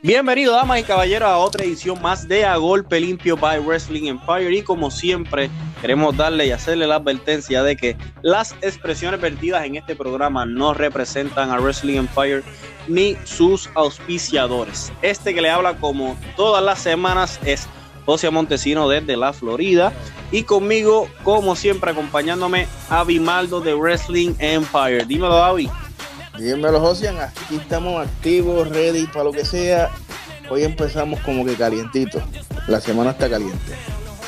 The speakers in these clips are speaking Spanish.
Bienvenidos, damas y caballeros, a otra edición más de A Golpe Limpio by Wrestling Empire. Y como siempre, queremos darle y hacerle la advertencia de que las expresiones vertidas en este programa no representan a Wrestling Empire ni sus auspiciadores. Este que le habla como todas las semanas es José Montesino desde la Florida. Y conmigo, como siempre, acompañándome, Abimaldo de Wrestling Empire. Dímelo, Avi. Dímelo, Josian, aquí estamos activos, ready para lo que sea. Hoy empezamos como que calientito. La semana está caliente.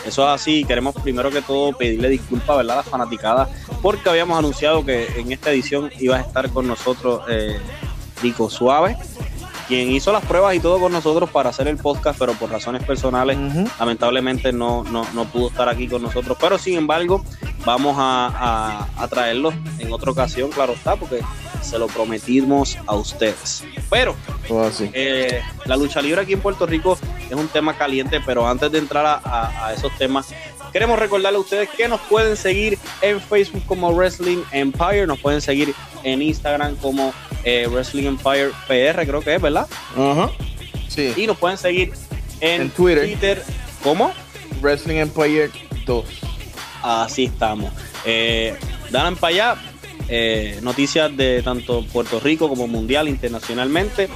Eso es así. Queremos primero que todo pedirle disculpas, ¿verdad? A las fanaticadas, porque habíamos anunciado que en esta edición iba a estar con nosotros eh, Rico Suave, quien hizo las pruebas y todo con nosotros para hacer el podcast, pero por razones personales, lamentablemente no, no, no, pudo estar aquí con nosotros. Pero sin embargo, vamos a, a, a traerlo en otra ocasión, claro está, porque se lo prometimos a ustedes. Pero Oh, eh, la lucha libre aquí en Puerto Rico es un tema caliente, pero antes de entrar a, a, a, esos temas, queremos recordarle a ustedes que nos pueden seguir en Facebook como Wrestling Empire, nos pueden seguir en Instagram como eh, Wrestling Empire PR, creo que es, ¿verdad? Ajá. Sí. Y nos pueden seguir en, En Twitter. Twitter como Wrestling Empire 2. Así estamos. Eh, dan para allá eh, noticias de tanto Puerto Rico como mundial, internacionalmente.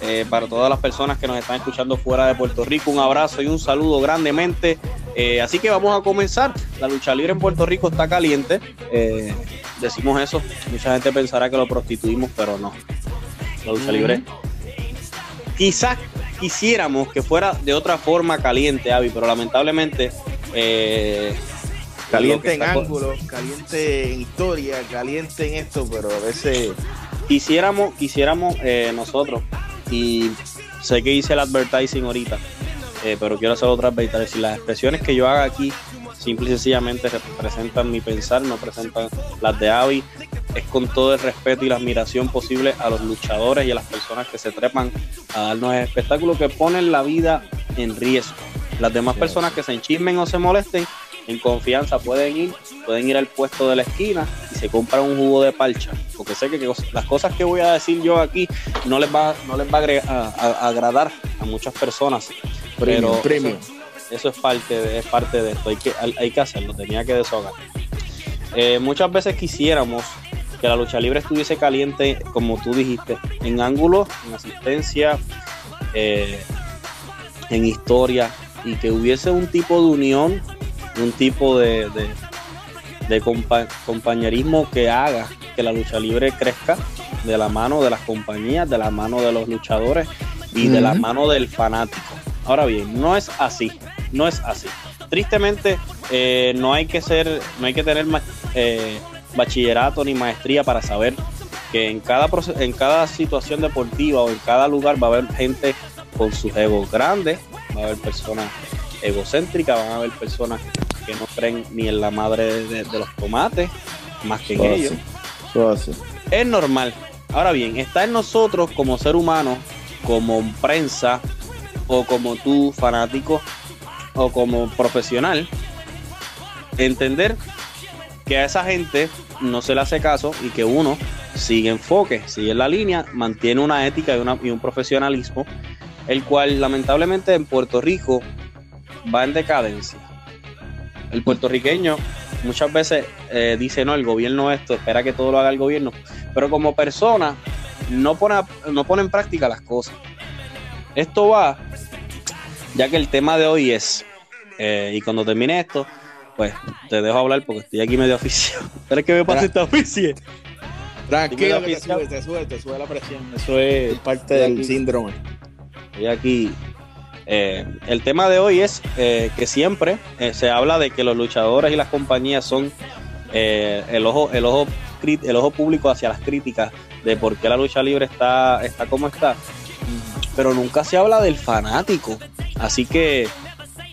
Eh, para todas las personas que nos están escuchando fuera de Puerto Rico, un abrazo y un saludo grandemente. Eh, así que vamos a comenzar. La lucha libre en Puerto Rico está caliente. Decimos eso. Mucha gente pensará que lo prostituimos, pero no. La lucha libre. Quizás quisiéramos que fuera de otra forma caliente, Avi, pero lamentablemente Caliente en ángulos, caliente en historia, caliente en esto, pero a veces. Quisiéramos, quisiéramos eh, nosotros, y sé que hice el advertising ahorita, eh, pero quiero hacer otra advertising. Las expresiones que yo haga aquí, simple y sencillamente representan mi pensar, no representan las de Avi. Es con todo el respeto y la admiración posible a los luchadores y a las personas que se trepan a darnos el espectáculo que ponen la vida en riesgo. Las demás personas que se enchismen o se molesten, en confianza pueden ir, pueden ir al puesto de la esquina y se compran un jugo de parcha, porque sé que, que las cosas que voy a decir yo aquí no les va, no les va a, agregar, a, a agradar a muchas personas, pero premium. Eso, eso, es parte de, es parte de esto, hay que, hay que hacerlo, tenía que desahogar. Eh, muchas veces quisiéramos que la lucha libre estuviese caliente, como tú dijiste, en ángulos, en asistencia, eh, en historia, y que hubiese un tipo de unión un tipo de, de, de compa compañerismo que haga que la lucha libre crezca de la mano de las compañías, de la mano de los luchadores y uh -huh. de la mano del fanático. Ahora bien, no es así, no es así. Tristemente, eh, no hay que ser, no hay que tener eh, bachillerato ni maestría para saber que en cada, en cada situación deportiva o en cada lugar va a haber gente con sus egos grandes, va a haber personas egocéntricas, van a haber personas que no creen ni en la madre de, de los tomates, más que en ellos. Eso Es normal. Ahora bien, está en nosotros como ser humano, como prensa, o como tú, fanático, o como profesional, entender que a esa gente no se le hace caso y que uno sigue enfoque, sigue la línea, mantiene una ética y, una, y un profesionalismo, el cual lamentablemente en Puerto Rico va en decadencia. El puertorriqueño muchas veces eh, dice, no, el gobierno esto, espera que todo lo haga el gobierno, pero como persona no pone, no pone en práctica las cosas. Esto va, ya que el tema de hoy es, eh, y cuando termine esto, pues te dejo hablar porque estoy aquí medio oficial. ¿Quieres que me pase esta oficie? Tranquilo, que te sube, te sube, te sube la presión. Eso es parte del síndrome. Estoy aquí eh, el tema de hoy es eh, que siempre eh, se habla de que los luchadores y las compañías son el, ojo, el, ojo, el ojo público hacia las críticas de por qué la lucha libre está, está como está, pero nunca se habla del fanático. Así que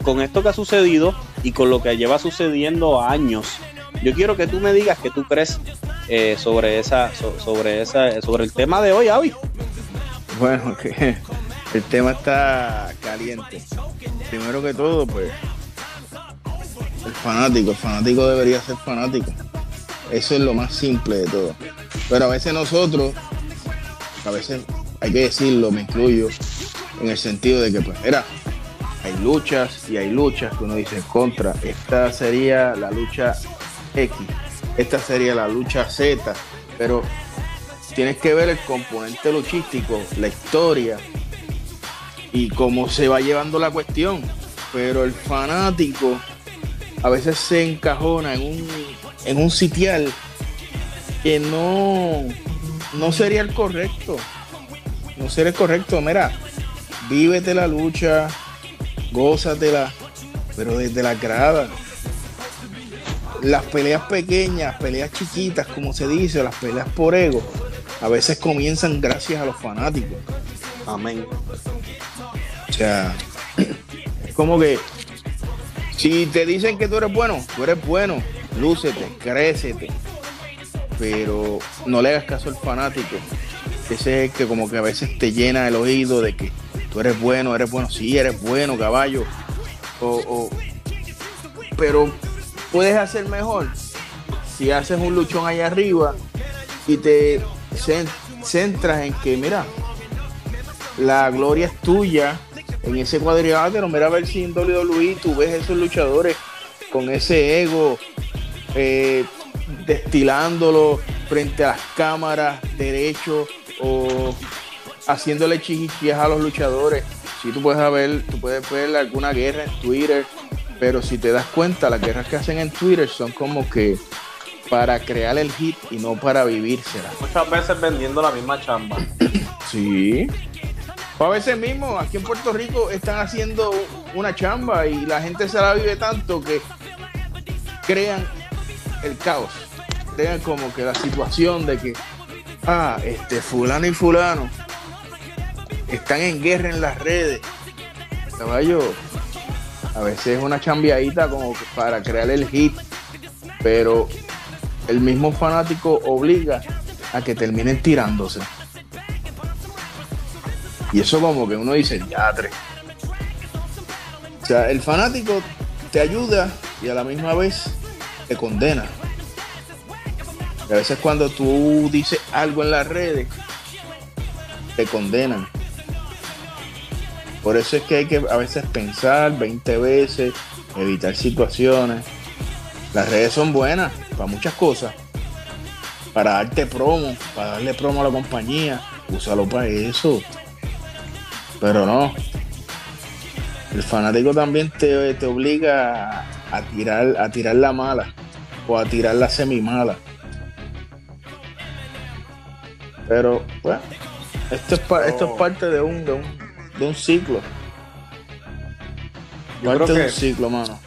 con esto que ha sucedido y con lo que lleva sucediendo años, yo quiero que tú me digas que tú crees sobre esa, so, sobre esa, sobre el tema de hoy, Avi. Bueno, que el tema está caliente. Primero que todo, pues, el fanático, el fanático debería ser fanático. Eso es lo más simple de todo. Pero a veces nosotros, a veces hay que decirlo, me incluyo, en el sentido de que, pues, mira, hay luchas y hay luchas que uno dice contra. Esta sería la lucha X, esta sería la lucha Z, pero tienes que ver el componente luchístico, la historia y cómo se va llevando la cuestión. Pero el fanático a veces se encajona en un, en un sitial que no, no sería el correcto. No sería el correcto. Mira, vívete la lucha, gózatela, pero desde la grada. Las peleas pequeñas, peleas chiquitas, como se dice, las peleas por ego, a veces comienzan gracias a los fanáticos. Amén. O sea, es como que si te dicen que tú eres bueno, tú eres bueno, lúcete, crécete, pero no le hagas caso al fanático. Ese es el que como que a veces te llena el oído de que tú eres bueno, eres bueno, sí, eres bueno, caballo. O, pero puedes hacer mejor si haces un luchón allá arriba y te centras en que, mira, la gloria es tuya en ese cuadrilátero. Mira a ver si en WWE tú ves esos luchadores con ese ego, eh, destilándolo frente a las cámaras, derecho o haciéndole chichichías a los luchadores. Si tú puedes ver, tú puedes ver alguna guerra en Twitter, pero si te das cuenta, las guerras que hacen en Twitter son como que para crear el hit y no para vivírsela. Muchas veces vendiendo la misma chamba. sí. O a veces mismo, aquí en Puerto Rico están haciendo una chamba y la gente se la vive tanto que crean el caos. Crean como que la situación de que, ah, este fulano y fulano están en guerra en las redes. Caballo, a veces es una chambiadita como para crear el hit, pero el mismo fanático obliga a que terminen tirándose. Y eso como que uno dice, ya tres. O sea, el fanático te ayuda y a la misma vez te condena. Y a veces cuando tú dices algo en las redes, te condenan. Por eso es que hay que a veces pensar 20 veces, evitar situaciones. Las redes son buenas para muchas cosas. Para darte promo, para darle promo a la compañía. Úsalo para eso. Pero no. El fanático también te, te obliga a, tirar, a tirar la mala o a tirar la semi mala. Pero, bueno, esto es, esto es parte de un, de un, de un ciclo. parte de un ciclo, mano.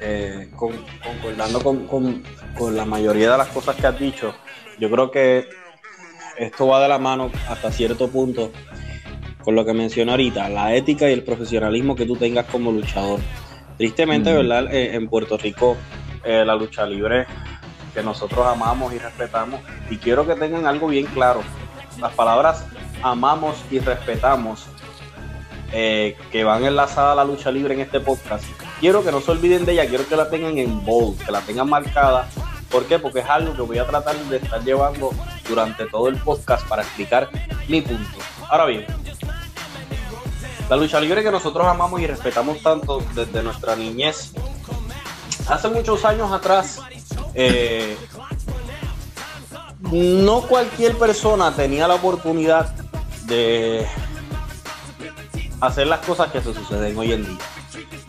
Eh, concordando con, con, con la mayoría de las cosas que has dicho, yo creo que esto va de la mano hasta cierto punto con lo que mencioné ahorita, la ética y el profesionalismo que tú tengas como luchador. Tristemente, ¿verdad? Eh, en Puerto Rico, eh, la lucha libre que nosotros amamos y respetamos, y quiero que tengan algo bien claro, las palabras amamos y respetamos, eh, que van enlazadas a la lucha libre en este podcast, quiero que no se olviden de ella, quiero que la tengan en bold, que la tengan marcada. ¿Por qué? Porque es algo que voy a tratar de estar llevando durante todo el podcast para explicar mi punto. Ahora bien, la lucha libre que nosotros amamos y respetamos tanto desde nuestra niñez. Hace muchos años atrás, eh, no cualquier persona tenía la oportunidad de hacer las cosas que se suceden hoy en día.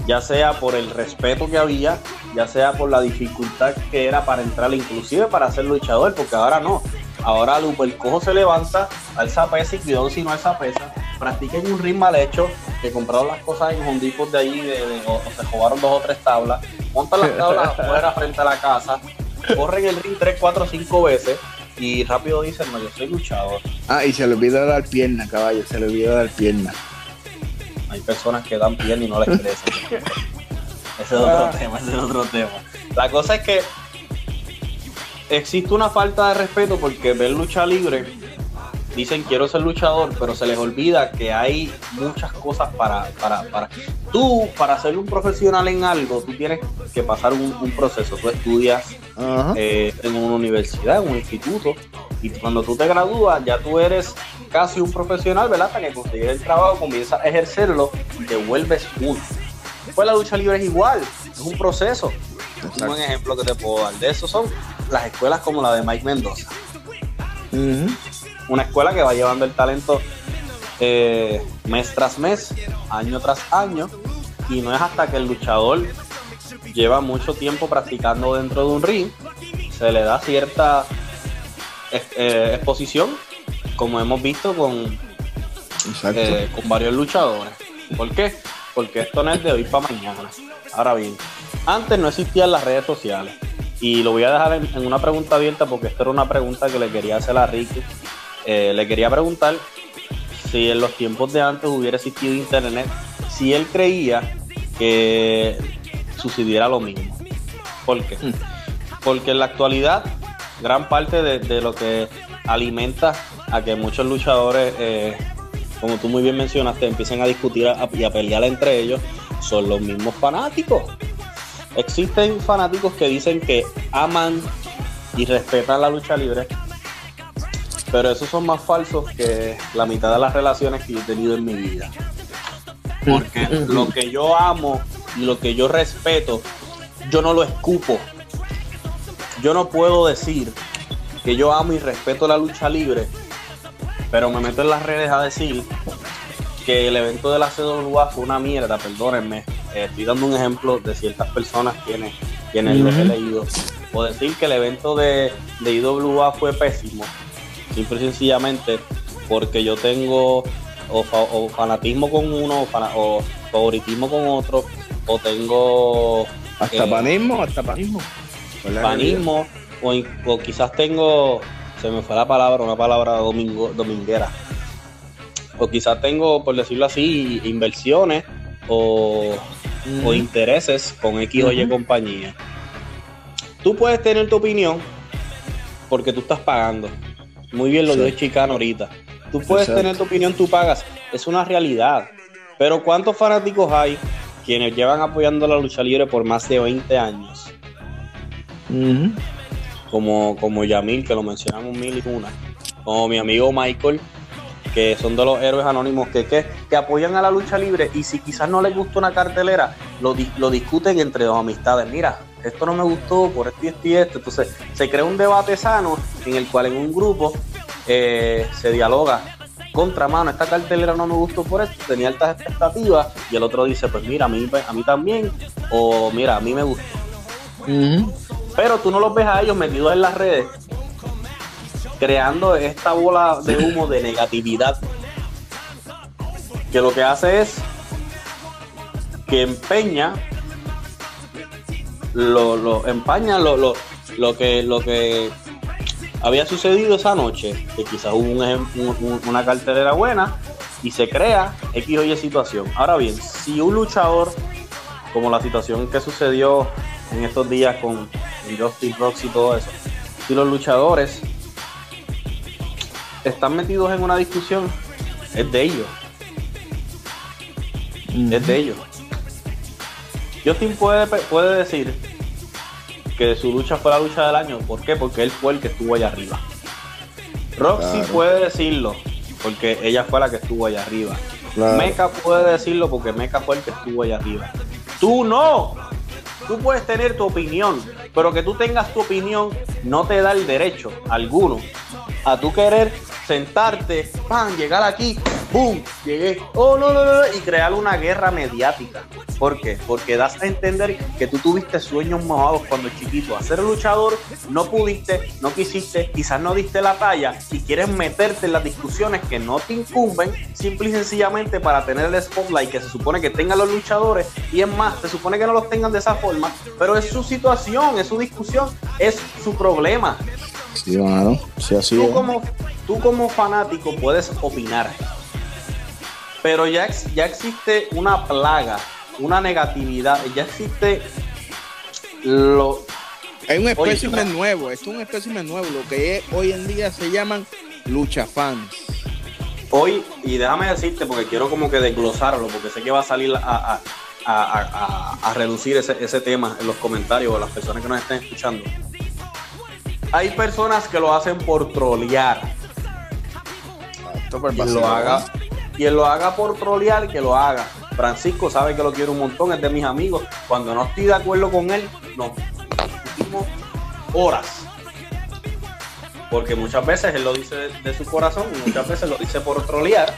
Ya sea por el respeto que había, ya sea por la dificultad que era para entrar, inclusive para ser luchador, porque ahora no. Ahora el cojo se levanta, alza pesa y cuidado si no alza pesa practiquen un ritmo mal hecho, que compraron las cosas en Hondipos de ahí, de, o, se jugaron dos o tres tablas, montan las tablas afuera frente a la casa, corren el ring tres, cuatro, cinco veces y rápido dicen, no, yo soy luchador. Ah, y se le olvida dar pierna, caballo, se le olvida dar pierna. Hay personas que dan pierna y no les crece. ese es otro ah. tema, ese es otro tema. La cosa es que existe una falta de respeto porque ver lucha libre dicen quiero ser luchador, pero se les olvida que hay muchas cosas para, para, para. Tú, para ser un profesional en algo, tú tienes que pasar un, proceso. Tú estudias eh, en una universidad, en un instituto, Y cuando tú te gradúas, ya tú eres casi un profesional, ¿verdad? Hasta que consigues el trabajo, comienzas a ejercerlo y te vuelves uno. Pues la lucha libre es igual, es un proceso. Un buen ejemplo que te puedo dar de eso son las escuelas como la de Mike Mendoza. Una escuela que va llevando el talento eh, mes tras mes, año tras año, y no es hasta que el luchador lleva mucho tiempo practicando dentro de un ring, se le da cierta eh, exposición, como hemos visto con, eh, con varios luchadores. ¿Por qué? Porque esto no es de hoy para mañana. Ahora bien, antes no existían las redes sociales. Y lo voy a dejar en, una pregunta abierta porque esto era una pregunta que le quería hacer a Ricky. Eh, le quería preguntar si en los tiempos de antes hubiera existido internet, si él creía que sucediera lo mismo. ¿Por qué? Mm. Porque en la actualidad, gran parte de, lo que alimenta a que muchos luchadores, eh, como tú muy bien mencionaste, empiecen a discutir y a pelear entre ellos, son los mismos fanáticos. Existen fanáticos que dicen que aman y respetan la lucha libre, pero esos son más falsos que la mitad de las relaciones que yo he tenido en mi vida. Porque lo que yo amo y lo que yo respeto, yo no lo escupo. Yo no puedo decir que yo amo y respeto la lucha libre, pero me meto en las redes a decir que el evento de la CWA fue una mierda, perdónenme. Eh, estoy dando un ejemplo de ciertas personas quienes, quienes lo he leído. O decir que el evento de, de IWA fue pésimo, simple y sencillamente porque yo tengo o, fanatismo con uno o, favoritismo con otro, o tengo... Hasta eh, panismo, hasta panismo. Panismo, o, quizás tengo, se me fue la palabra, una palabra domingo, dominguera. O quizás tengo, por decirlo así, inversiones o, intereses con X o Y compañía. Tú puedes tener tu opinión porque tú estás pagando. Muy bien lo dijo Chicano ahorita. Tú puedes tener tu opinión, tú pagas. Es una realidad. Pero ¿cuántos fanáticos hay quienes llevan apoyando la lucha libre por más de 20 años? como, como Yamil, que lo mencionamos mil y una. Como mi amigo Michael, que son de los héroes anónimos que, que, apoyan a la lucha libre y si quizás no les gusta una cartelera, lo, lo discuten entre dos amistades. Mira, esto no me gustó por esto y esto y esto. Entonces se crea un debate sano en el cual en un grupo eh, se dialoga contra mano, esta cartelera no me gustó por esto, tenía altas expectativas, y el otro dice, pues mira, a mí, a mí también, o mira, a mí me gustó. Pero tú no los ves a ellos metidos en las redes, creando esta bola de humo de negatividad, que lo que hace es que empeña, lo, lo empaña lo, lo, lo que, lo que había sucedido esa noche, que quizás hubo una cartelera buena y se crea X o Y situación. Ahora bien, si un luchador, como la situación que sucedió en estos días con Justin Rocks y todo eso, si los luchadores están metidos en una discusión, es de ellos. Es de ellos. Justin puede, puede decir que su lucha fue la lucha del año. ¿Por qué? Porque él fue el que estuvo allá arriba. Roxy puede decirlo, porque ella fue la que estuvo allá arriba. Mecha puede decirlo porque Mecha fue el que estuvo allá arriba. Tú no. Tú puedes tener tu opinión, pero que tú tengas tu opinión no te da el derecho alguno a tú querer sentarte, pan, llegar aquí, ¡boom! Llegué, oh, no, no, no, y crear una guerra mediática. ¿Por qué? Porque das a entender que tú tuviste sueños mojados cuando chiquito. A ser luchador no pudiste, no quisiste, quizás no diste la talla y quieres meterte en las discusiones que no te incumben, simple y sencillamente para tener el spotlight que se supone que tengan los luchadores. Y es más, se supone que no los tengan de esa forma, pero es su situación, es su discusión, es su problema. Sí, bueno, sí, así tú, como, tú como fanático puedes opinar, pero ya, ya existe una plaga, una negatividad, ya existe lo... Hay un espécimen nuevo, es un espécimen nuevo, lo que hoy en día se llaman lucha fans. Hoy, y déjame decirte, porque quiero como que desglosarlo, porque sé que va a salir a, a, a reducir ese, ese tema en los comentarios o las personas que nos estén escuchando Hay personas que lo hacen por trolear. Quien lo haga, quien lo haga por trolear, que lo haga. Francisco sabe que lo quiero un montón, es de mis amigos. Cuando no estoy de acuerdo con él, no. Horas. Porque muchas veces él lo dice de, de su corazón y muchas veces lo dice por trolear.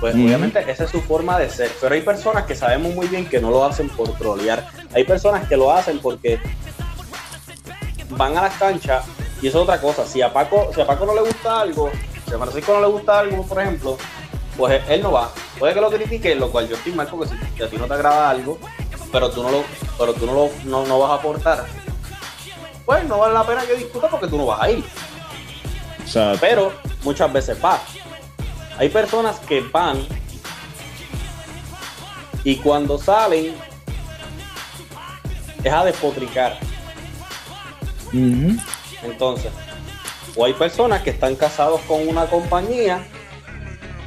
Pues obviamente esa es su forma de ser. Pero hay personas que sabemos muy bien que no lo hacen por trolear. Hay personas que lo hacen porque van a las canchas y eso es otra cosa. Si a Paco, si a Paco no le gusta algo, si a Francisco no le gusta algo, por ejemplo, pues él no va. Puede que lo critique, lo cual yo estoy mal porque si, a ti no te agrada algo, pero tú no lo, pero tú no lo no, no vas a aportar, pues no vale la pena que discuta porque tú no vas a ir. Pero muchas veces va. Hay personas que van y cuando salen es a despotricar. Entonces, o hay personas que están casados con una compañía,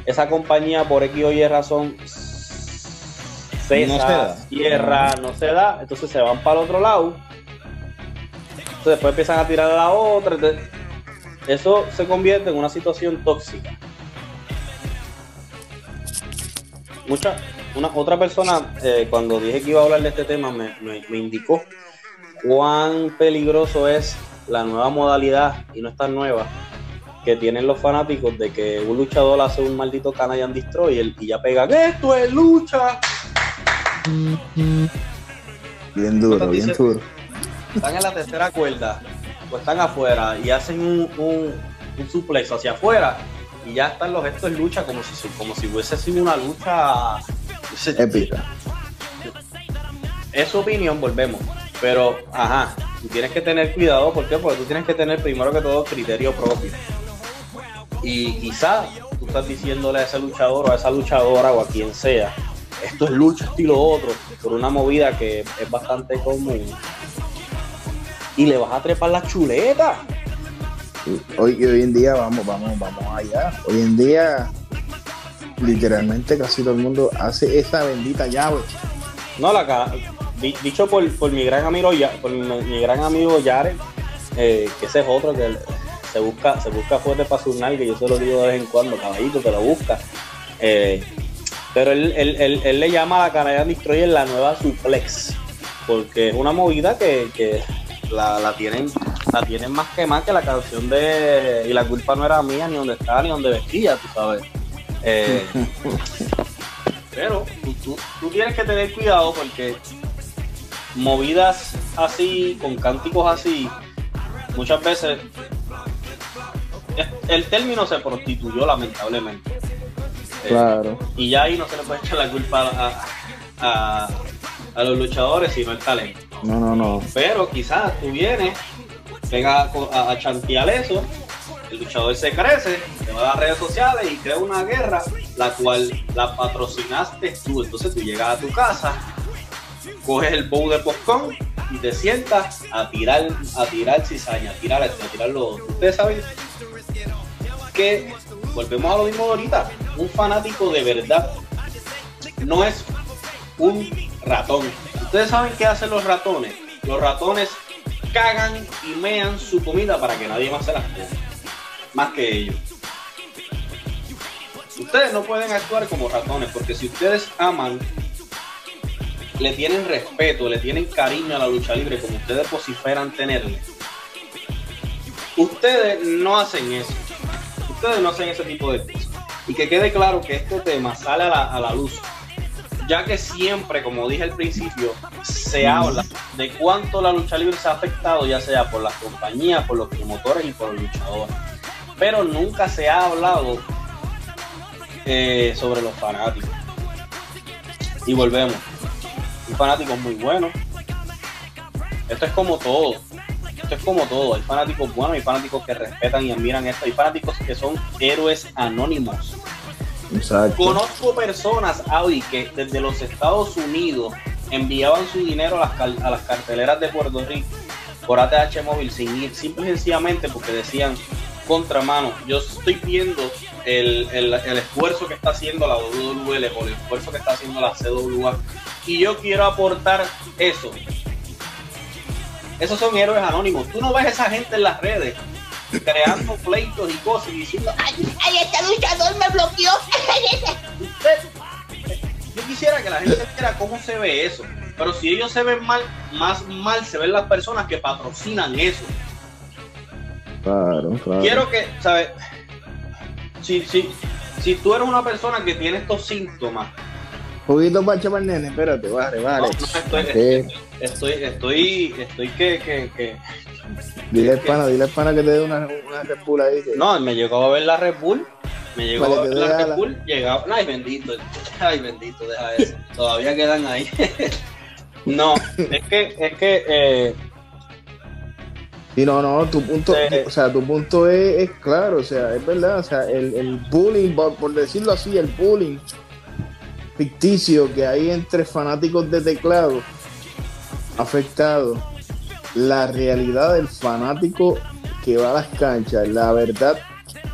esa compañía por X o Y razón cesa, No se da. cierra, no se da, entonces se van para el otro lado. Entonces después empiezan a tirar a la otra. eso se convierte en una situación tóxica. Mucha, una, otra persona, eh, cuando dije que iba a hablar de este tema, me, me- me indicó cuán peligroso es la nueva modalidad, y no es tan nueva, que tienen los fanáticos de que un luchador hace un maldito Canadian Destroyer y ya pegan, esto es lucha. bien duro, bien duro. Están en la tercera cuerda, o están afuera y hacen un, un, un suplex hacia afuera y ya están los gestos de lucha como si, como si hubiese sido una lucha Épica. es su opinión, volvemos. Pero, ajá, tú tienes que tener cuidado, ¿por qué? Porque tú tienes que tener primero que todo criterio propio. Y quizás tú estás diciéndole a ese luchador o a esa luchadora o a quien sea, esto es lucha estilo otro, por una movida que es bastante común. Y le vas a trepar la chuleta. Hoy, hoy en día, vamos, vamos, vamos allá. Hoy en día, literalmente casi todo el mundo hace esa bendita llave. No, la ca- di- dicho por, por mi gran amigo Ya- por mi, mi gran amigo Yare, eh, que ese es otro que se busca, se busca fuerte para su que yo se lo digo de vez en cuando, caballito, te lo busca. Eh, pero él, él- él- él le llama a la Canadian Destroyer la nueva suplex, porque es una movida que, que la, la tienen la tienen más que más que la canción de y la culpa no era mía ni donde estaba ni donde vestía, tú sabes. Eh, pero tú, tú- tienes que tener cuidado porque movidas así, con cánticos así, muchas veces es- el término se prostituyó lamentablemente. Eh, Claro. y ya ahí no se le puede echar la culpa a, a- a los luchadores, sino el talento. No, no, no. Pero quizás tú vienes, venga a, a, a chantear eso, el luchador se crece, te va a las redes sociales y crea una guerra, la cual la patrocinaste tú. Entonces tú llegas a tu casa, coges el bowl de popcorn y te sientas a tirar, a tirar cizaña, a tirar esto, a tirar lo otro. Ustedes saben que volvemos a lo mismo de ahorita. Un fanático de verdad no es un ratón. Ustedes saben qué hacen los ratones. Los ratones cagan y mean su comida para que nadie más se las coma. Más que ellos. Ustedes no pueden actuar como ratones porque si ustedes aman, le tienen respeto, le tienen cariño a la lucha libre como ustedes vociferan tenerle. Ustedes no hacen eso. Ustedes no hacen ese tipo de cosas. Y que quede claro que este tema sale a la, a la luz ya que siempre, como dije al principio, se habla de cuánto la lucha libre se ha afectado, ya sea por las compañías, por los promotores y por los luchadores. Pero nunca se ha hablado eh, sobre los fanáticos. Y volvemos. Un fanático es muy bueno. Esto es como todo. Esto es como todo. Hay fanáticos buenos, hay fanáticos que respetan y admiran esto. Hay fanáticos que son héroes anónimos. Exacto. Conozco personas, Audi, que desde los Estados Unidos enviaban su dinero a las, a las carteleras de Puerto Rico por ATH móvil sin ir, simple y sencillamente porque decían, contramano, yo estoy viendo el, el- el esfuerzo que está haciendo la WWL o el esfuerzo que está haciendo la CWA y yo quiero aportar eso. Esos son héroes anónimos. Tú no ves a esa gente en las redes creando pleitos y cosas y diciendo, ay, ay este luchador me bloqueó. Yo quisiera que la gente viera cómo se ve eso. Pero si ellos se ven mal, más mal se ven las personas que patrocinan eso. Claro, claro. Quiero que, ¿sabes? Si, si, si tú eres una persona que tiene estos síntomas. Juguito para echar nene, espérate, vale, vale. No, no, estoy, estoy, estoy, estoy, estoy que, que, que Dile al pana, dile al pana que te dé una, una Red Bull ahí. Que... No, me llegó a ver la Red Bull. Me llegó a ver la Red Bull. Llegaba. Ay, bendito. Ay, bendito, deja eso. Todavía quedan ahí. no, es que, es que. Eh... Sí, no, no, tu punto, eh, o sea, tu punto es, es, claro, o sea, es verdad, o sea, el, el bullying, por, decirlo así, el bullying ficticio que hay entre fanáticos de teclado afectados la realidad del fanático que va a las canchas, la verdad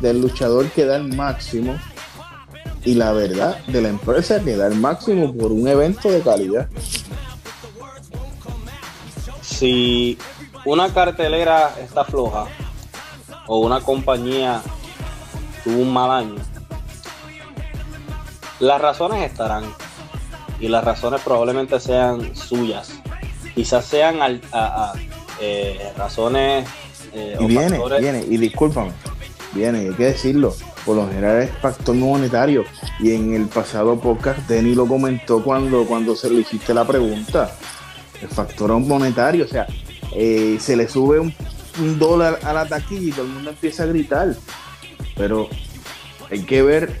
del luchador que da el máximo y la verdad de la empresa que da el máximo por un evento de calidad. Si una cartelera está floja o una compañía tuvo un mal año, las razones estarán y las razones probablemente sean suyas. Quizás sean al, a, a, eh, razones. Eh, y viene, factores. viene, y discúlpame, viene, hay que decirlo, por lo general es factor monetario. Y en el pasado podcast, Denny lo comentó cuando, cuando se le hiciste la pregunta. El factor monetario, o sea, eh, se le sube un, un, dólar a la taquilla y todo el mundo empieza a gritar. Pero hay que ver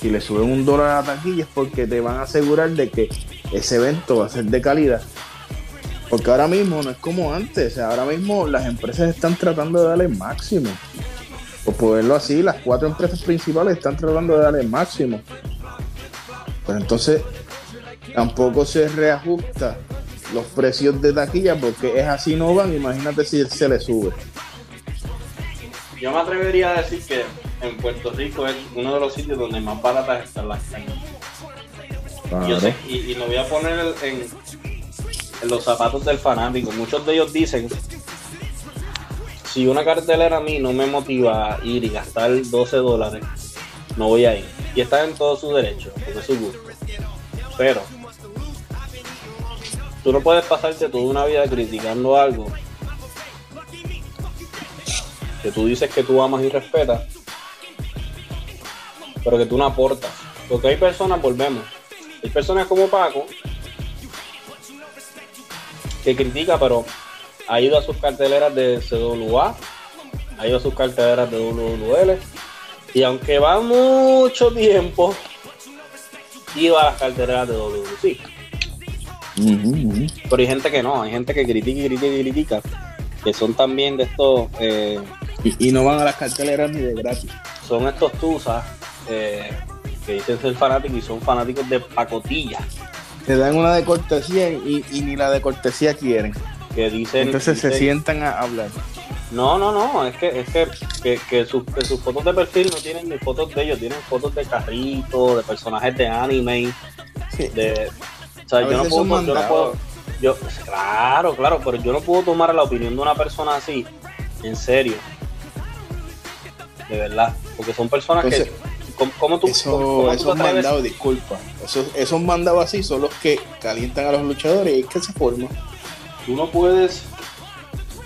si le suben un dólar a la taquilla es porque te van a asegurar de que ese evento va a ser de calidad. Porque ahora mismo no es como antes, ahora mismo las empresas están tratando de darle máximo. Por poderlo así, las cuatro empresas principales están tratando de darle máximo. Pues entonces tampoco se reajusta los precios de taquilla porque es así no van, imagínate si se le sube. Yo me atrevería a decir que en Puerto Rico es uno de los sitios donde más baratas están las cañas. Claro. Sé, y, y, lo voy a poner en, en los zapatos del fanático. Muchos de ellos dicen, si una cartelera a mí no me motiva a ir y gastar 12 dólares, no voy a ir. Y está en todo su derecho, porque es su gusto. Pero tú no puedes pasarte toda una vida criticando algo que tú dices que tú amas y respetas, pero que tú no aportas. Porque hay personas, volvemos, hay personas como Paco que critica, pero ha ido a sus carteleras de CWA, ha ido a sus carteleras de WWL, y aunque va mucho tiempo, iba a las carteleras de WWC. Uh -huh. Pero hay gente que no, hay gente que critica y critica y critica, que son también de estos... Eh, y, y, no van a las carteleras ni de gratis. Son estos tusas eh, que dicen ser fanáticos y son fanáticos de pacotilla. Te dan una de cortesía y, y ni la de cortesía quieren. Que dicen, Entonces dicen, se sientan a hablar. No, no, no, es que, es que, que, que, sus, que, sus, fotos de perfil no tienen ni fotos de ellos, tienen fotos de carritos, de personajes de anime, sí. de... O sea, yo no, puedo, yo no puedo, yo, claro, claro, pero yo no puedo tomar la opinión de una persona así, en serio. De verdad, porque son personas Entonces, que... ¿Cómo, cómo tú, eso, cómo esos mandados, disculpa, esos, esos mandados así son los que calientan a los luchadores y es que se forman. Tú no puedes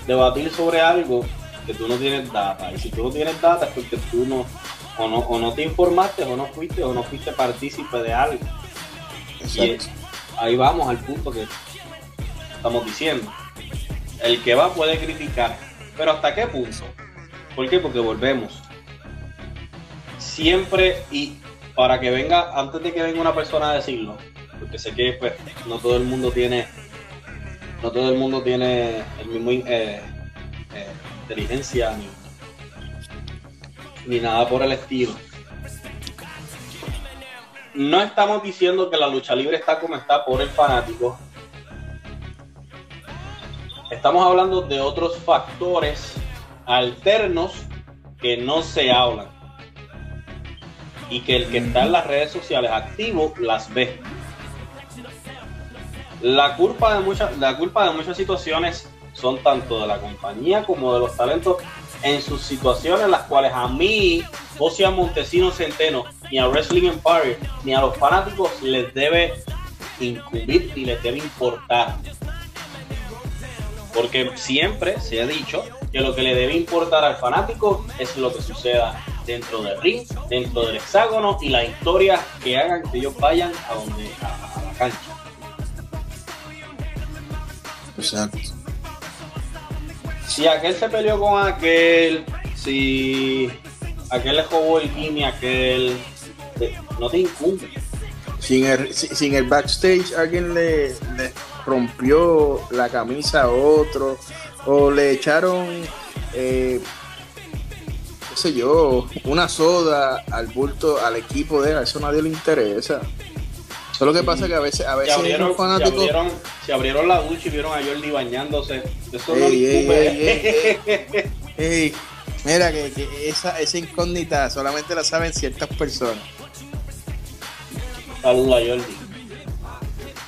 debatir sobre algo que tú no tienes data. Y si tú no tienes data es porque tú no o no, o no te informaste o no fuiste o no fuiste partícipe de algo. Exacto. Y ahí vamos al punto que estamos diciendo. El que va puede criticar, pero ¿hasta qué punto? ¿Por qué? Porque volvemos. Siempre y para que venga, antes de que venga una persona a decirlo, porque sé que pues, no todo el mundo tiene no todo el mundo tiene el mismo eh, eh, inteligencia ni, ni nada por el estilo. No estamos diciendo que la lucha libre está como está por el fanático. Estamos hablando de otros factores alternos que no se hablan. Y que el que está en las redes sociales activo las ve la culpa de muchas la culpa de muchas situaciones son tanto de la compañía como de los talentos en sus situaciones, las cuales a mí, José Montesino Centeno, ni a Wrestling Empire, ni a los fanáticos les debe incumbir ni les debe importar. Porque siempre se ha dicho que lo que le debe importar al fanático es lo que suceda dentro del ring, dentro del hexágono y la historia que hagan que ellos vayan a donde a, la cancha. Exacto. Si aquel se peleó con aquel, si aquel le jugó el gimme aquel, no te incumbe. Sin el, sin el backstage alguien le, le rompió la camisa a otro o le echaron eh, qué sé yo, una soda al bulto, al equipo de eso nadie le interesa. Eso lo que pasa que a veces, a veces se abrieron, fanáticos. Se abrieron, se abrieron, la ducha y vieron a Jordi bañándose. Eso no ey, ey, Mira que, que, esa, esa incógnita solamente la saben ciertas personas. Saludos a Jordi.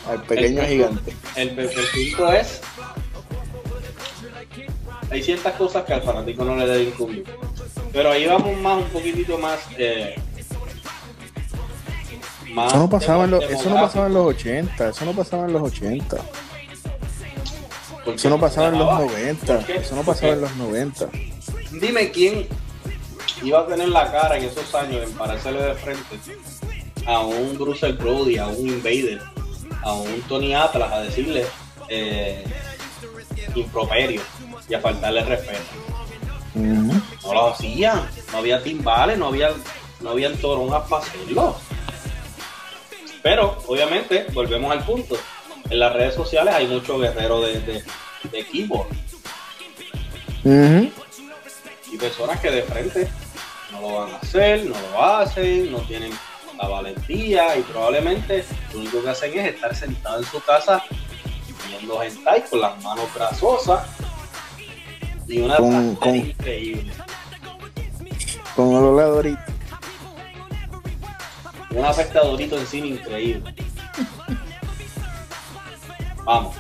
Al pequeño el, gigante. El, el es. Hay ciertas cosas que al fanático no le debe incumbir. Pero ahí vamos más, un poquitito más. Eh, más eso no, pasaba en los, eso no pasaba en los 80, eso no pasaba en los 80. Eso no pasaba en los 90, eso no pasaba en los 90. Dime quién iba a tener la cara en esos años en parársele de frente a un Bruce Brody, a un Invader, a un Tony Atlas a decirle eh, improperio y a faltarle respeto. No lo hacían, no había timbales, no había, no había toronjas para hacerlo. Pero, obviamente, volvemos al punto. En las redes sociales hay muchos guerreros de, de, de keyboard. Y personas que de frente no lo van a hacer, no lo hacen, no tienen la valentía y probablemente lo único que hacen es estar sentado en su casa viendo hentai con las manos grasosas y una con, con, increíble. Con el oladorito. Un afectadorito en cine increíble. Vamos.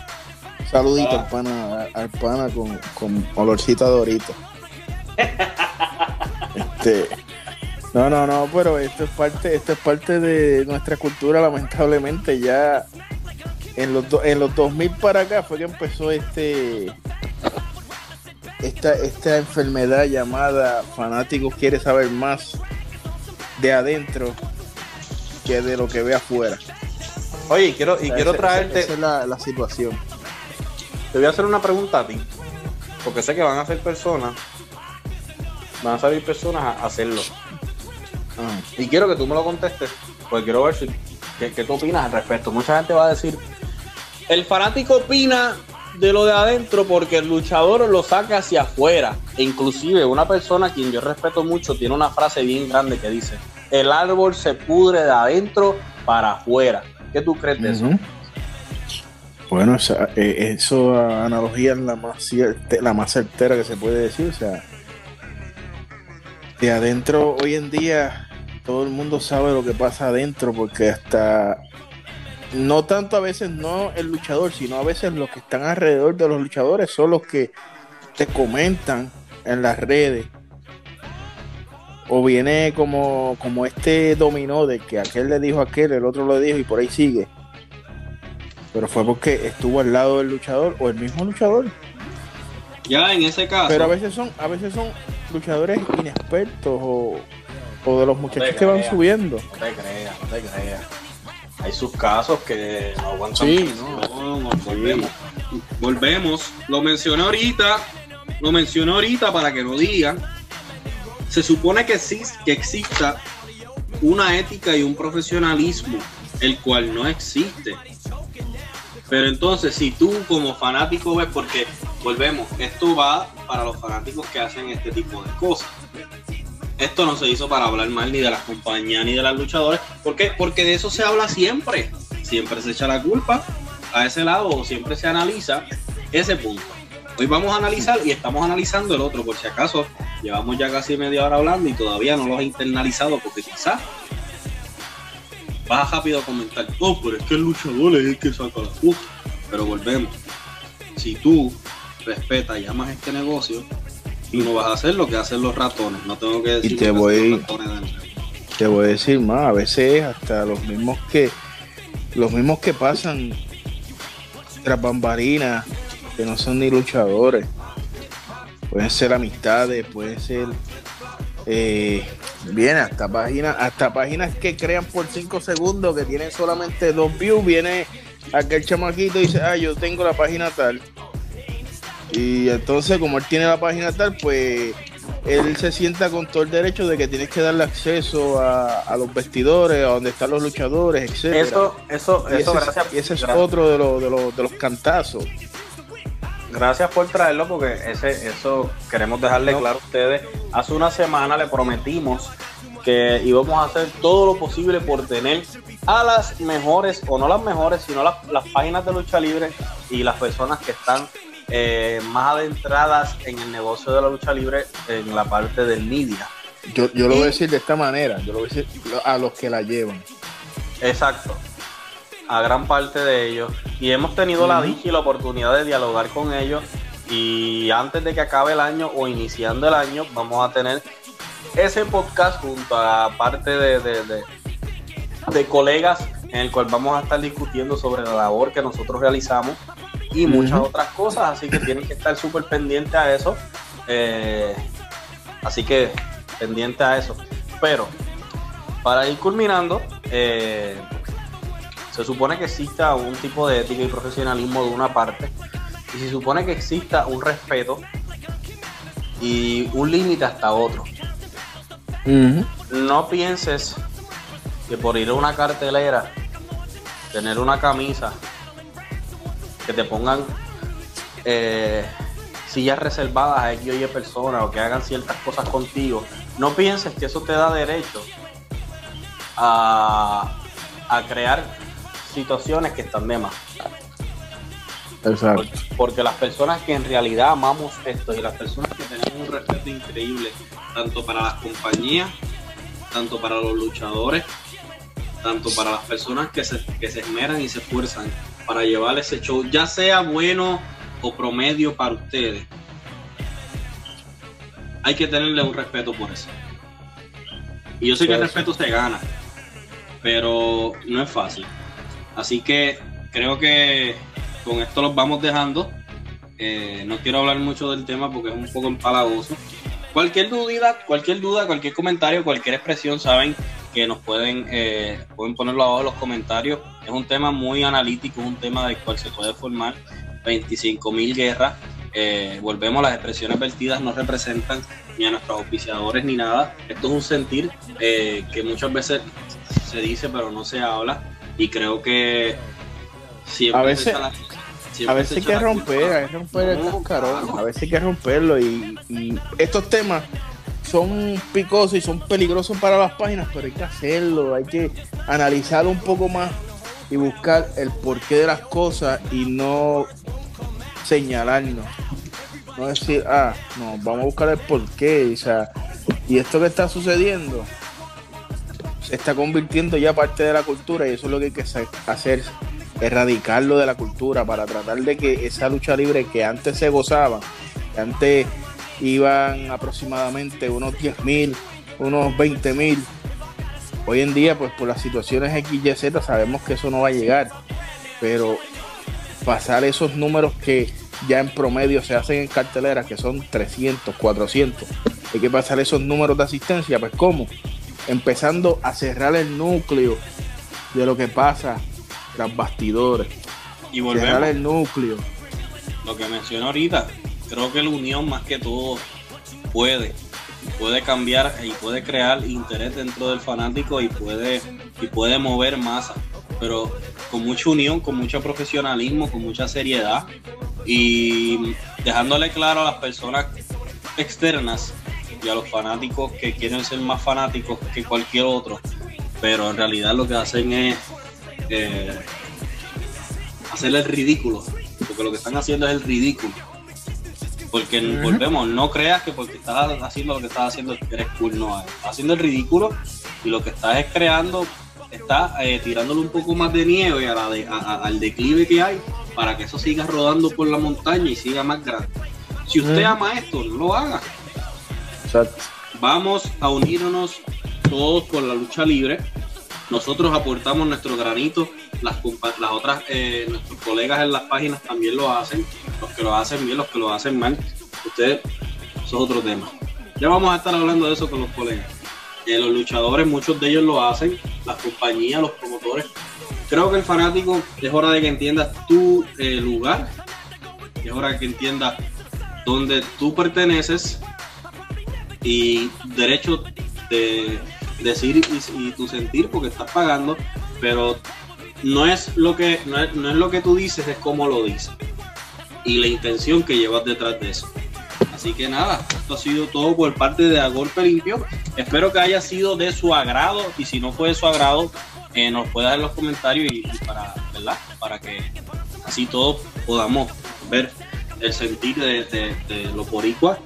Saludito al pana, al pana con, con olorcito a dorito. este, no, no, no, pero esto es parte, esto es parte de nuestra cultura, lamentablemente ya en los, en los 2000 para acá fue que empezó este esta, esta enfermedad llamada fanático quiere saber más de adentro que de lo que ve afuera. Oye, y quiero, y quiero traerte. Esa, es la, la, situación. Te voy a hacer una pregunta a ti. Porque sé que van a ser personas. Van a salir personas a hacerlo. Ah. Y quiero que tú me lo contestes. Porque quiero ver si, qué, qué tú opinas al respecto. Mucha gente va a decir. El fanático opina de lo de adentro porque el luchador lo saca hacia afuera. E inclusive una persona a quien yo respeto mucho tiene una frase bien grande que dice, el árbol se pudre de adentro para afuera. ¿Qué tú crees de eso? Bueno, esa, eh, eso analogía es la más, la más certera que se puede decir. O sea, de adentro hoy en día todo el mundo sabe lo que pasa adentro porque hasta no tanto a veces no el luchador, sino a veces los que están alrededor de los luchadores son los que te comentan en las redes. O viene como, como este dominó de que aquel le dijo a aquel, el otro lo dijo y por ahí sigue. Pero fue porque estuvo al lado del luchador o el mismo luchador. Ya en ese caso. Pero a veces son, a veces son luchadores inexpertos o, o de los muchachos que van subiendo. No te creas, no te creas hay sus casos que no aguantan. Sí, no, no, volvemos. Volvemos. Lo mencioné ahorita. Lo mencioné ahorita para que no digan. Se supone que, existe, que exista una ética y un profesionalismo, el cual no existe. Pero entonces, si tú como fanático ves, porque volvemos, esto va para los fanáticos que hacen este tipo de cosas esto no se hizo para hablar mal ni de las compañías ni de las luchadores. ¿Por qué? Porque de eso se habla siempre. Siempre se echa la culpa a ese lado o siempre se analiza ese punto. Hoy vamos a analizar y estamos analizando el otro, por si acaso llevamos ya casi media hora hablando y todavía no lo has internalizado porque quizás vas rápido a comentar, oh, pero es que el luchador es el que saca la puta. Pero volvemos. Si tú respeta y amas este negocio, y no vas a hacer lo que hacen los ratones. No tengo que decir y te voy, te voy a decir más, a veces hasta los mismos que los mismos que pasan tras bambarinas, que no son ni luchadores, pueden ser amistades, pueden ser eh, viene hasta páginas, hasta páginas que crean por 5 segundos que tienen solamente dos views, viene aquel chamaquito y dice, ah, yo tengo la página tal. Y entonces, como él tiene la página tal, pues él se sienta con todo el derecho de que tienes que darle acceso a, los vestidores, a donde están los luchadores, etc. Eso, eso, eso, ese, gracias. Y ese es otro de, los, de, los, de los cantazos. Gracias por traerlo porque ese, eso queremos dejarle claro a ustedes. Hace una semana le prometimos que íbamos a hacer todo lo posible por tener a las mejores, o no las mejores, sino las, las páginas de lucha libre y las personas que están eh, más adentradas en el negocio de la lucha libre en la parte del media. Yo, yo lo voy a decir de esta manera, yo lo voy a decir a los que la llevan. Exacto. A gran parte de ellos. Y hemos tenido la dicha y la oportunidad de dialogar con ellos. Y antes de que acabe el año o iniciando el año vamos a tener ese podcast junto a parte de, de, colegas en el cual vamos a estar discutiendo sobre la labor que nosotros realizamos y muchas otras cosas, así que tienen que estar súper pendientes a eso. Eh, así que pendiente a eso. Pero para ir culminando, eh, se supone que exista un tipo de ética y profesionalismo de una parte y se supone que exista un respeto y un límite hasta otro. No pienses que por ir a una cartelera, tener una camisa, que te pongan eh, sillas reservadas a X o Y personas o que hagan ciertas cosas contigo, no pienses que eso te da derecho a, a crear situaciones que están de más. Exacto. Porque, las personas que en realidad amamos esto y las personas que tenemos un respeto increíble, tanto para las compañías, tanto para los luchadores, tanto para las personas que se, que se esmeran y se esfuerzan para llevar ese show, ya sea bueno o promedio para ustedes, hay que tenerle un respeto por eso. Y yo sé que el respeto se gana, pero no es fácil. Así que creo que con esto los vamos dejando. Eh, no quiero hablar mucho del tema porque es un poco empalagoso. Cualquier duda, cualquier duda, cualquier comentario, cualquier expresión, saben que nos pueden, eh, pueden ponerlo abajo en los comentarios. Es un tema muy analítico, es un tema del cual se puede formar 25 mil guerras. Eh, volvemos, las expresiones vertidas no representan ni a nuestros auspiciadores ni nada. Esto es un sentir que muchas veces se dice pero no se habla y creo que a veces a veces hay que romper, hay que romper el cascarón, a veces hay que romperlo y, estos temas son picosos y son peligrosos para las páginas, pero hay que hacerlo, hay que analizar un poco más y buscar el porqué de las cosas y no señalarnos. No decir, ah, no, vamos a buscar el porqué, o sea, y esto que está sucediendo se está convirtiendo ya parte de la cultura y eso es lo que hay que hacer, erradicarlo de la cultura para tratar de que esa lucha libre que antes se gozaba, que antes iban aproximadamente unos 10 mil, unos 20 mil, hoy en día pues por las situaciones XYZ sabemos que eso no va a llegar, pero pasar esos números que ya en promedio se hacen en carteleras, que son 300, 400, hay que pasar esos números de asistencia, pues ¿cómo? empezando a cerrar el núcleo de lo que pasa tras bastidores. Y volvemos. Cerrar el núcleo. Lo que mencioné ahorita, creo que la unión más que todo puede, puede cambiar y puede crear interés dentro del fanático y puede, y puede mover masa. Pero con mucha unión, con mucho profesionalismo, con mucha seriedad y dejándole claro a las personas externas y a los fanáticos que quieren ser más fanáticos que cualquier otro, pero en realidad lo que hacen es eh, hacer el ridículo, porque lo que están haciendo es el ridículo. Porque volvemos, no creas que porque estás haciendo lo que estás haciendo eres cool, no, estás haciendo el ridículo y lo que estás es creando, está eh, tirándole un poco más de nieve a la al declive que hay para que eso siga rodando por la montaña y siga más grande. Si usted ama esto, no lo haga. Exacto. Vamos a unirnos todos por la lucha libre. Nosotros aportamos nuestro granito, las, las otras, eh, nuestros colegas en las páginas también lo hacen, los que lo hacen bien, los que lo hacen mal. Ustedes, eso es otro tema. Ya vamos a estar hablando de eso con los colegas. Eh, los luchadores, muchos de ellos lo hacen, las compañías, los promotores. Creo que el fanático es hora de que entiendas tu eh, lugar, es hora de que entiendas dónde tú perteneces y derecho de decir y, tu sentir porque estás pagando, pero no es lo que no es, no es lo que tú dices, es cómo lo dices y la intención que llevas detrás de eso. Así que nada, esto ha sido todo por parte de A Golpe Limpio. Espero que haya sido de su agrado y si no fue de su agrado, eh, nos puede dar en los comentarios y, y para, ¿verdad? Para que así todos podamos ver el sentir de, de, de los boricuas.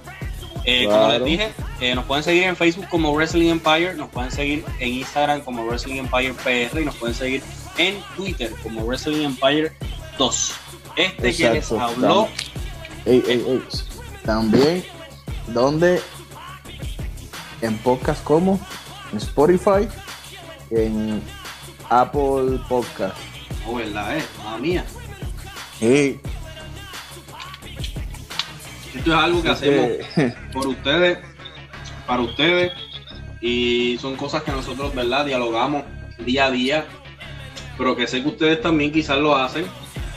Eh, Como Claro. les dije, eh, nos pueden seguir en Facebook como Wrestling Empire, nos pueden seguir en Instagram como Wrestling Empire PR y nos pueden seguir en Twitter como Wrestling Empire 2. Este que les Exacto. habló, Ey, ey, ey. También, donde en podcast como en Spotify, en Apple Podcast. oh, verdad, eh, madre mía. Ey, Esto es algo que hacemos por ustedes, para ustedes, y son cosas que nosotros, ¿verdad? Dialogamos día a día, pero que sé que ustedes también quizás lo hacen.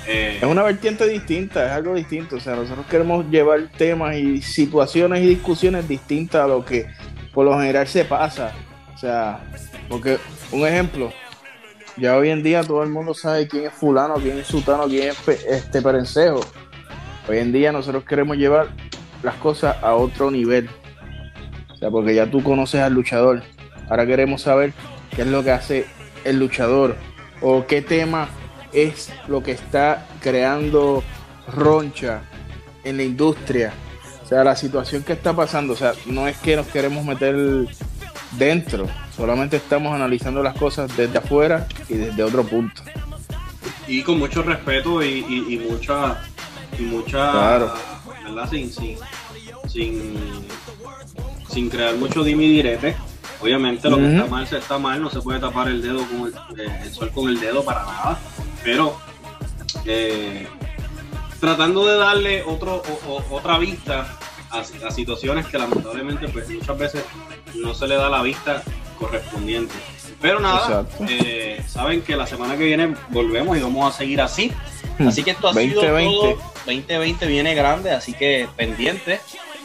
Eh, Es una vertiente distinta, es algo distinto. O sea, nosotros queremos llevar temas y situaciones y discusiones distintas a lo que por lo general se pasa. O sea, porque un ejemplo, ya hoy en día todo el mundo sabe quién es fulano, quién es sutano, quién es este perencejo. Hoy en día nosotros queremos llevar las cosas a otro nivel. O sea, porque ya tú conoces al luchador. Ahora queremos saber qué es lo que hace el luchador o qué tema es lo que está creando roncha en la industria. O sea, la situación que está pasando, o sea, no es que nos queremos meter dentro, solamente estamos analizando las cosas desde afuera y desde otro punto. y con mucho respeto y, y- y mucha y mucha Claro. verdad sin sin, sin sin crear mucho dimi direte obviamente lo que está mal se está mal no se puede tapar el dedo con el, el sol con el dedo para nada pero eh, tratando de darle otro o- o- otra vista a, a situaciones que lamentablemente pues muchas veces no se le da la vista correspondiente pero nada eh, saben que la semana que viene volvemos y vamos a seguir así. Así que esto ha sido 2020. todo. 2020 viene grande, así que pendiente.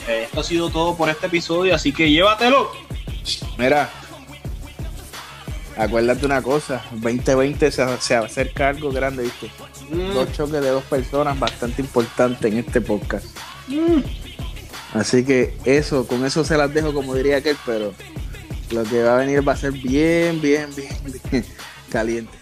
Eh, esto ha sido todo por este episodio, así que llévatelo. Mira, acuérdate una cosa, 2020 se, se acerca algo grande, ¿viste? Mm, Dos choques de dos personas bastante importantes en este podcast. mm. Así que eso, con eso se las dejo como diría aquel, pero lo que va a venir va a ser bien, bien, bien, bien caliente.